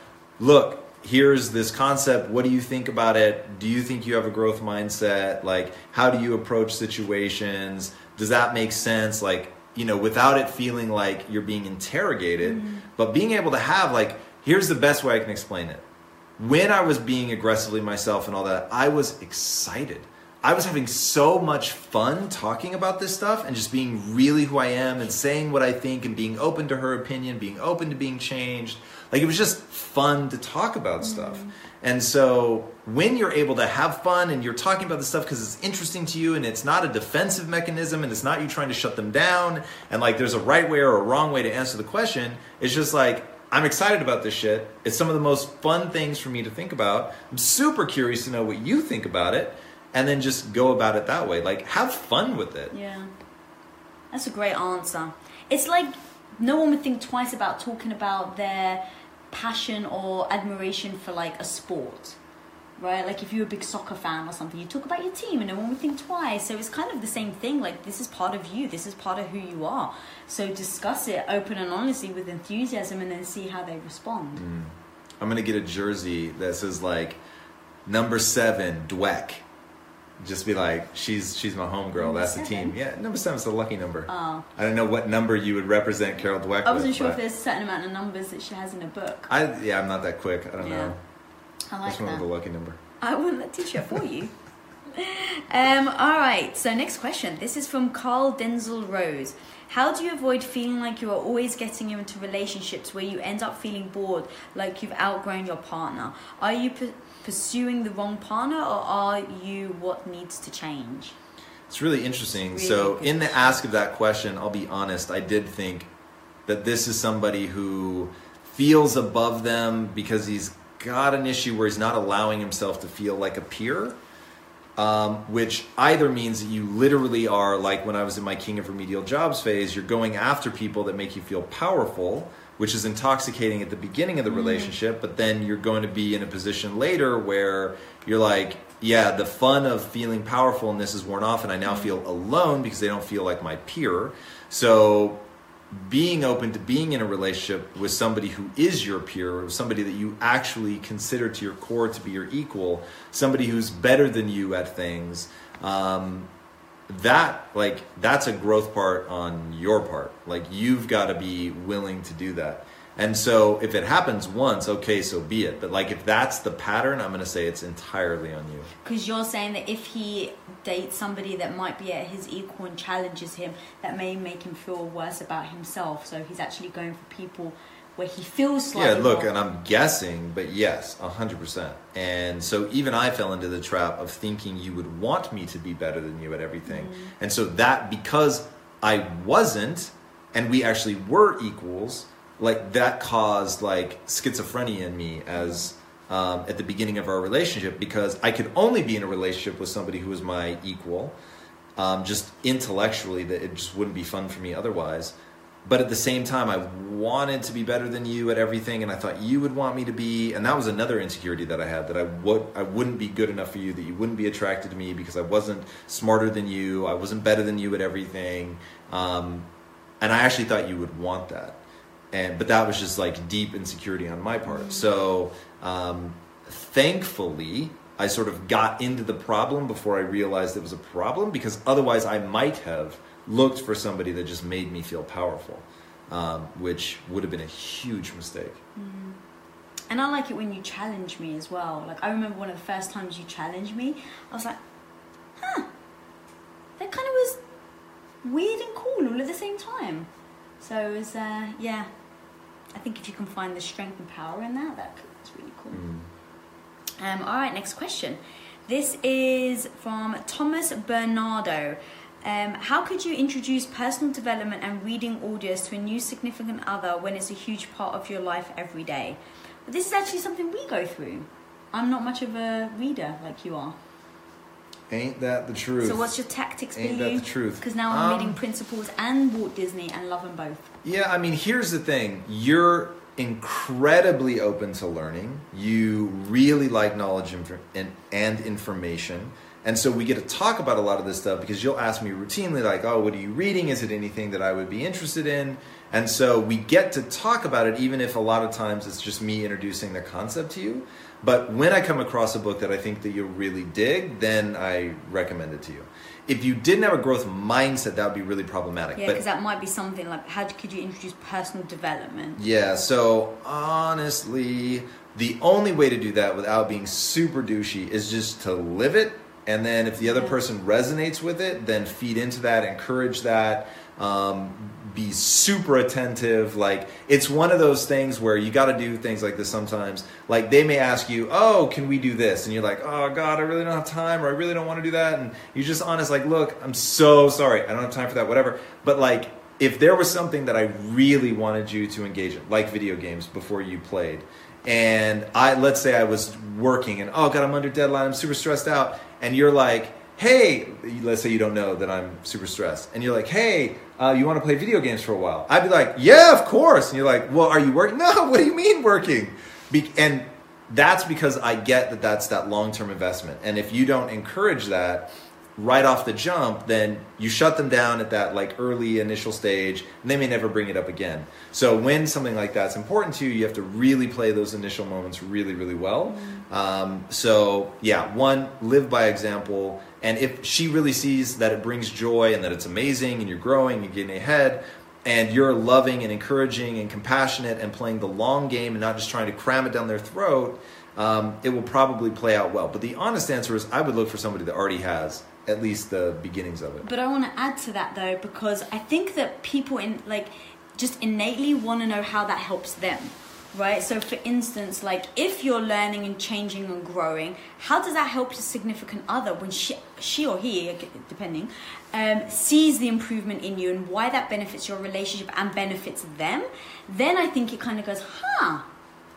"Look, here's this concept. What do you think about it? Do you think you have a growth mindset? Like, how do you approach situations? Does that make sense? Like, you know, without it feeling like you're being interrogated, mm-hmm. but being able to have like, here's the best way I can explain it when I was being aggressively myself and all that, I was excited. I was having so much fun talking about this stuff and just being really who I am and saying what I think and being open to her opinion, being open to being changed. Like it was just fun to talk about mm-hmm. stuff. And so when you're able to have fun and you're talking about this stuff because it's interesting to you and it's not a defensive mechanism and it's not you trying to shut them down and like there's a right way or a wrong way to answer the question, it's just like I'm excited about this shit. It's some of the most fun things for me to think about. I'm super curious to know what you think about it, and then just go about it that way. Like, have fun with it. Yeah. That's a great answer. It's like no one would think twice about talking about their passion or admiration for like a sport. Right? Like if you're a big soccer fan or something, you talk about your team and no one would think twice. So it's kind of the same thing. Like this is part of you, this is part of who you are. So discuss it open and honestly with enthusiasm and then see how they respond. Mm. I'm gonna get a jersey that says like number seven Dweck. Just be like, she's she's my homegirl. That's the team. Yeah, number seven's a lucky number. Oh. I don't know what number you would represent Carol Dweck. I wasn't with, sure if there's a certain amount of numbers that she has in a book. I yeah, I'm not that quick. I don't Yeah. know. I like This one that. with a lucky number. I won that t-shirt for you. um, all right. So next question. This is from Carl Denzel Rose. How do you avoid feeling like you are always getting into relationships where you end up feeling bored, like you've outgrown your partner? Are you pu- pursuing the wrong partner, or are you what needs to change? It's really interesting. Really so, in the ask of that question, I'll be honest, I did think that this is somebody who feels above them because he's got an issue where he's not allowing himself to feel like a peer. um, which either means that you literally are like when I was in my king of remedial jobs phase, you're going after people that make you feel powerful, which is intoxicating at the beginning of the relationship, but then you're going to be in a position later where you're like, yeah, the fun of feeling powerful and this is worn off, and I now feel alone because they don't feel like my peer. So being open to being in a relationship with somebody who is your peer, somebody that you actually consider to your core to be your equal, somebody who's better than you at things, um, that like that's a growth part on your part. Like you've got to be willing to do that. And so if it happens once, okay, so be it. But like if that's the pattern, I'm going to say it's entirely on you. Because you're saying that if he dates somebody that might be at his equal and challenges him, that may make him feel worse about himself. So he's actually going for people where he feels slightly. Yeah, look, more- and I'm guessing, but yes, 100%. And so even I fell into the trap of thinking you would want me to be better than you at everything. And so that, because I wasn't, and we actually were equals, like that caused like schizophrenia in me as um, at the beginning of our relationship because I could only be in a relationship with somebody who was my equal, um, just intellectually, that it just wouldn't be fun for me otherwise but at the same time i wanted to be better than you at everything and i thought you would want me to be and that was another insecurity that i had that i would i wouldn't be good enough for you that you wouldn't be attracted to me because i wasn't smarter than you i wasn't better than you at everything um, and i actually thought you would want that. And but that was just like deep insecurity on my part. So um, thankfully i sort of got into the problem before i realized it was a problem because otherwise i might have looked for somebody that just made me feel powerful um, which would have been a huge mistake And I like it when you challenge me as well. Like I remember one of the first times you challenged me, I was like, huh, that kind of was weird and cool all at the same time. So it was, uh, yeah. I think if you can find the strength and power in that, that's really cool. Um, all right, next question. This is from Thomas Bernardo. Um, how could you introduce personal development and reading audios to a new significant other when it's a huge part of your life every day? But this is actually something we go through. I'm not much of a reader like you are. ain't that the truth So what's your tactics, Ain't that the truth? Because now I'm Um, reading Principles and Walt Disney and love them both. Yeah, I mean, here's the thing. You're incredibly open to learning. You really like knowledge and, and information. And so we get to talk about a lot of this stuff because you'll ask me routinely, like, oh, what are you reading? Is it anything that I would be interested in? And so we get to talk about it, even if a lot of times it's just me introducing the concept to you. But when I come across a book that I think that you'll really dig, then I recommend it to you. If you didn't have a growth mindset, that would be really problematic. Yeah, because that might be something like how could you introduce personal development? yeah, so honestly, the only way to do that without being super douchey is just to live it. And then if the other person resonates with it, then feed into that, encourage that, um, be super attentive. Like, it's one of those things where you got to do things like this sometimes. Like, they may ask you, Oh, can we do this? And you're like, Oh, God, I really don't have time, or I really don't want to do that. And you're just honest, like, Look, I'm so sorry. I don't have time for that, whatever. But, like, if there was something that I really wanted you to engage in, like video games before you played, and I let's say I was working and oh god I'm under deadline. I'm super stressed out. And you're like hey let's say you don't know that I'm super stressed. And you're like hey uh, you want to play video games for a while? I'd be like yeah of course. And you're like well are you working? No what do you mean working? Be- and that's because I get that that's that long term investment. And if you don't encourage that right off the jump, then you shut them down at that like early initial stage, and they may never bring it up again. So when something like that's important to you, you have to really play those initial moments really, really well. Um, so yeah, one, live by example, and if she really sees that it brings joy and that it's amazing, and you're growing, you're getting ahead. And you're loving and encouraging and compassionate and playing the long game and not just trying to cram it down their throat, um, it will probably play out well. But the honest answer is I would look for somebody that already has at least the beginnings of it. But I want to add to that though because I think that people in like just innately want to know how that helps them. Right? So for instance, like if you're learning and changing and growing, how does that help your significant other when she she or he depending um, sees the improvement in you and why that benefits your relationship and benefits them? Then I think it kind of goes, "Huh,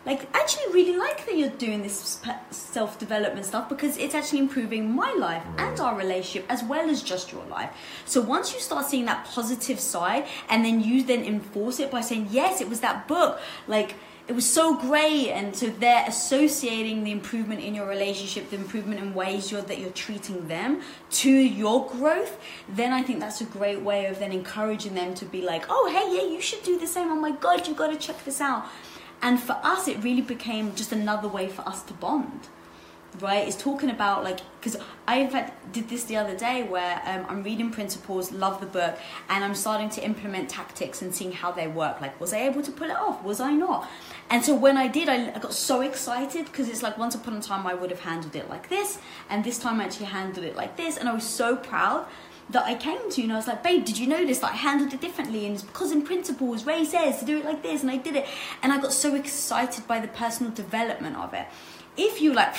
like actually really like that you're doing this self development stuff because it's actually improving my life and our relationship as well as just your life. So once you start seeing that positive side and then you then enforce it by saying, yes, it was that book, like it was so great. And so they're associating the improvement in your relationship the improvement in ways you're, that you're treating them to your growth then i think that's a great way of then encouraging them to be like oh hey yeah you should do the same. Oh my god you've got to check this out and for us, it really became just another way for us to bond right? Is talking about like because i in fact did this the other day where um, i'm reading principles love the book and i'm starting to implement tactics and seeing how they work. Like was i able to pull it off? Was i not? And so when i did i, I got so excited because it's like once upon a time i would have handled it like this and this time i actually handled it like this and i was so proud that I came to, and I was like, babe, did you notice that I handled it differently? And it's because in principles, Ray says to do it like this, and I did it. And I got so excited by the personal development of it. If you like,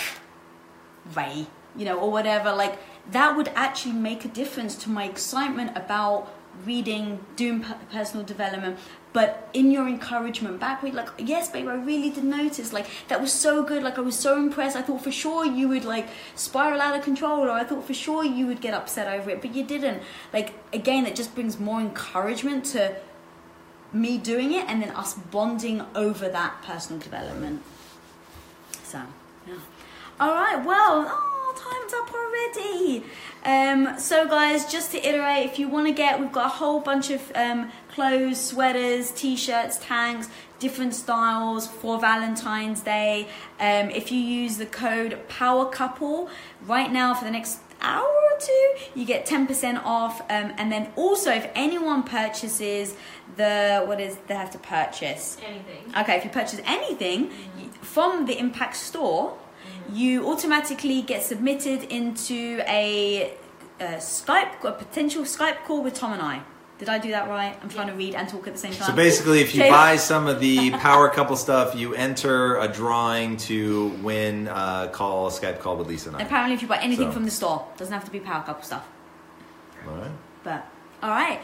Ray, you know, or whatever, like that would actually make a difference to my excitement about reading, doing personal development, but in your encouragement back, we like, yes, babe, I really did notice. Like that was so good. Like I was so impressed. I thought for sure you would like spiral out of control, or I thought for sure you would get upset over it, but you didn't. Like again, that just brings more encouragement to me doing it, and then us bonding over that personal development. So, yeah. All right. Well, oh, up already. Um, so, guys, just to iterate, if you want to get, we've got a whole bunch of um, clothes, sweaters, t-shirts, tanks, different styles for Valentine's Day. Um, if you use the code Power Couple right now for the next hour or two, you get 10% off. Um, and then also, if anyone purchases the what is they have to purchase anything. Okay, if you purchase anything mm-hmm. from the Impact Store you automatically get submitted into a, a Skype, a potential Skype call with Tom and I. Did I do that right? I'm trying to read and talk at the same time. So basically, if you buy some of the Power Couple stuff, you enter a drawing to win a call, a Skype call with Lisa and I. Apparently, if you buy anything so. from the store, doesn't have to be Power Couple stuff. All right. But all right.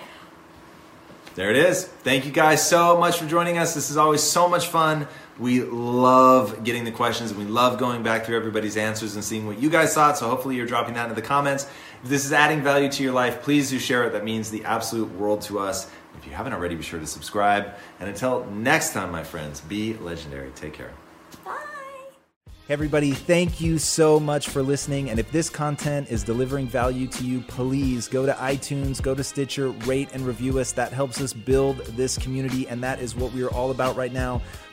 There it is. Thank you guys so much for joining us. This is always so much fun. We love getting the questions and we love going back through everybody's answers and seeing what you guys thought. So hopefully you're dropping that into the comments. If this is adding value to your life, please do share it. That means the absolute world to us. If you haven't already, be sure to subscribe. And until next time, my friends, be legendary. Take care. Hey everybody, thank you so much for listening. And if this content is delivering value to you, please go to iTunes, go to Stitcher, rate and review us. That helps us build this community. And that is what we are all about right now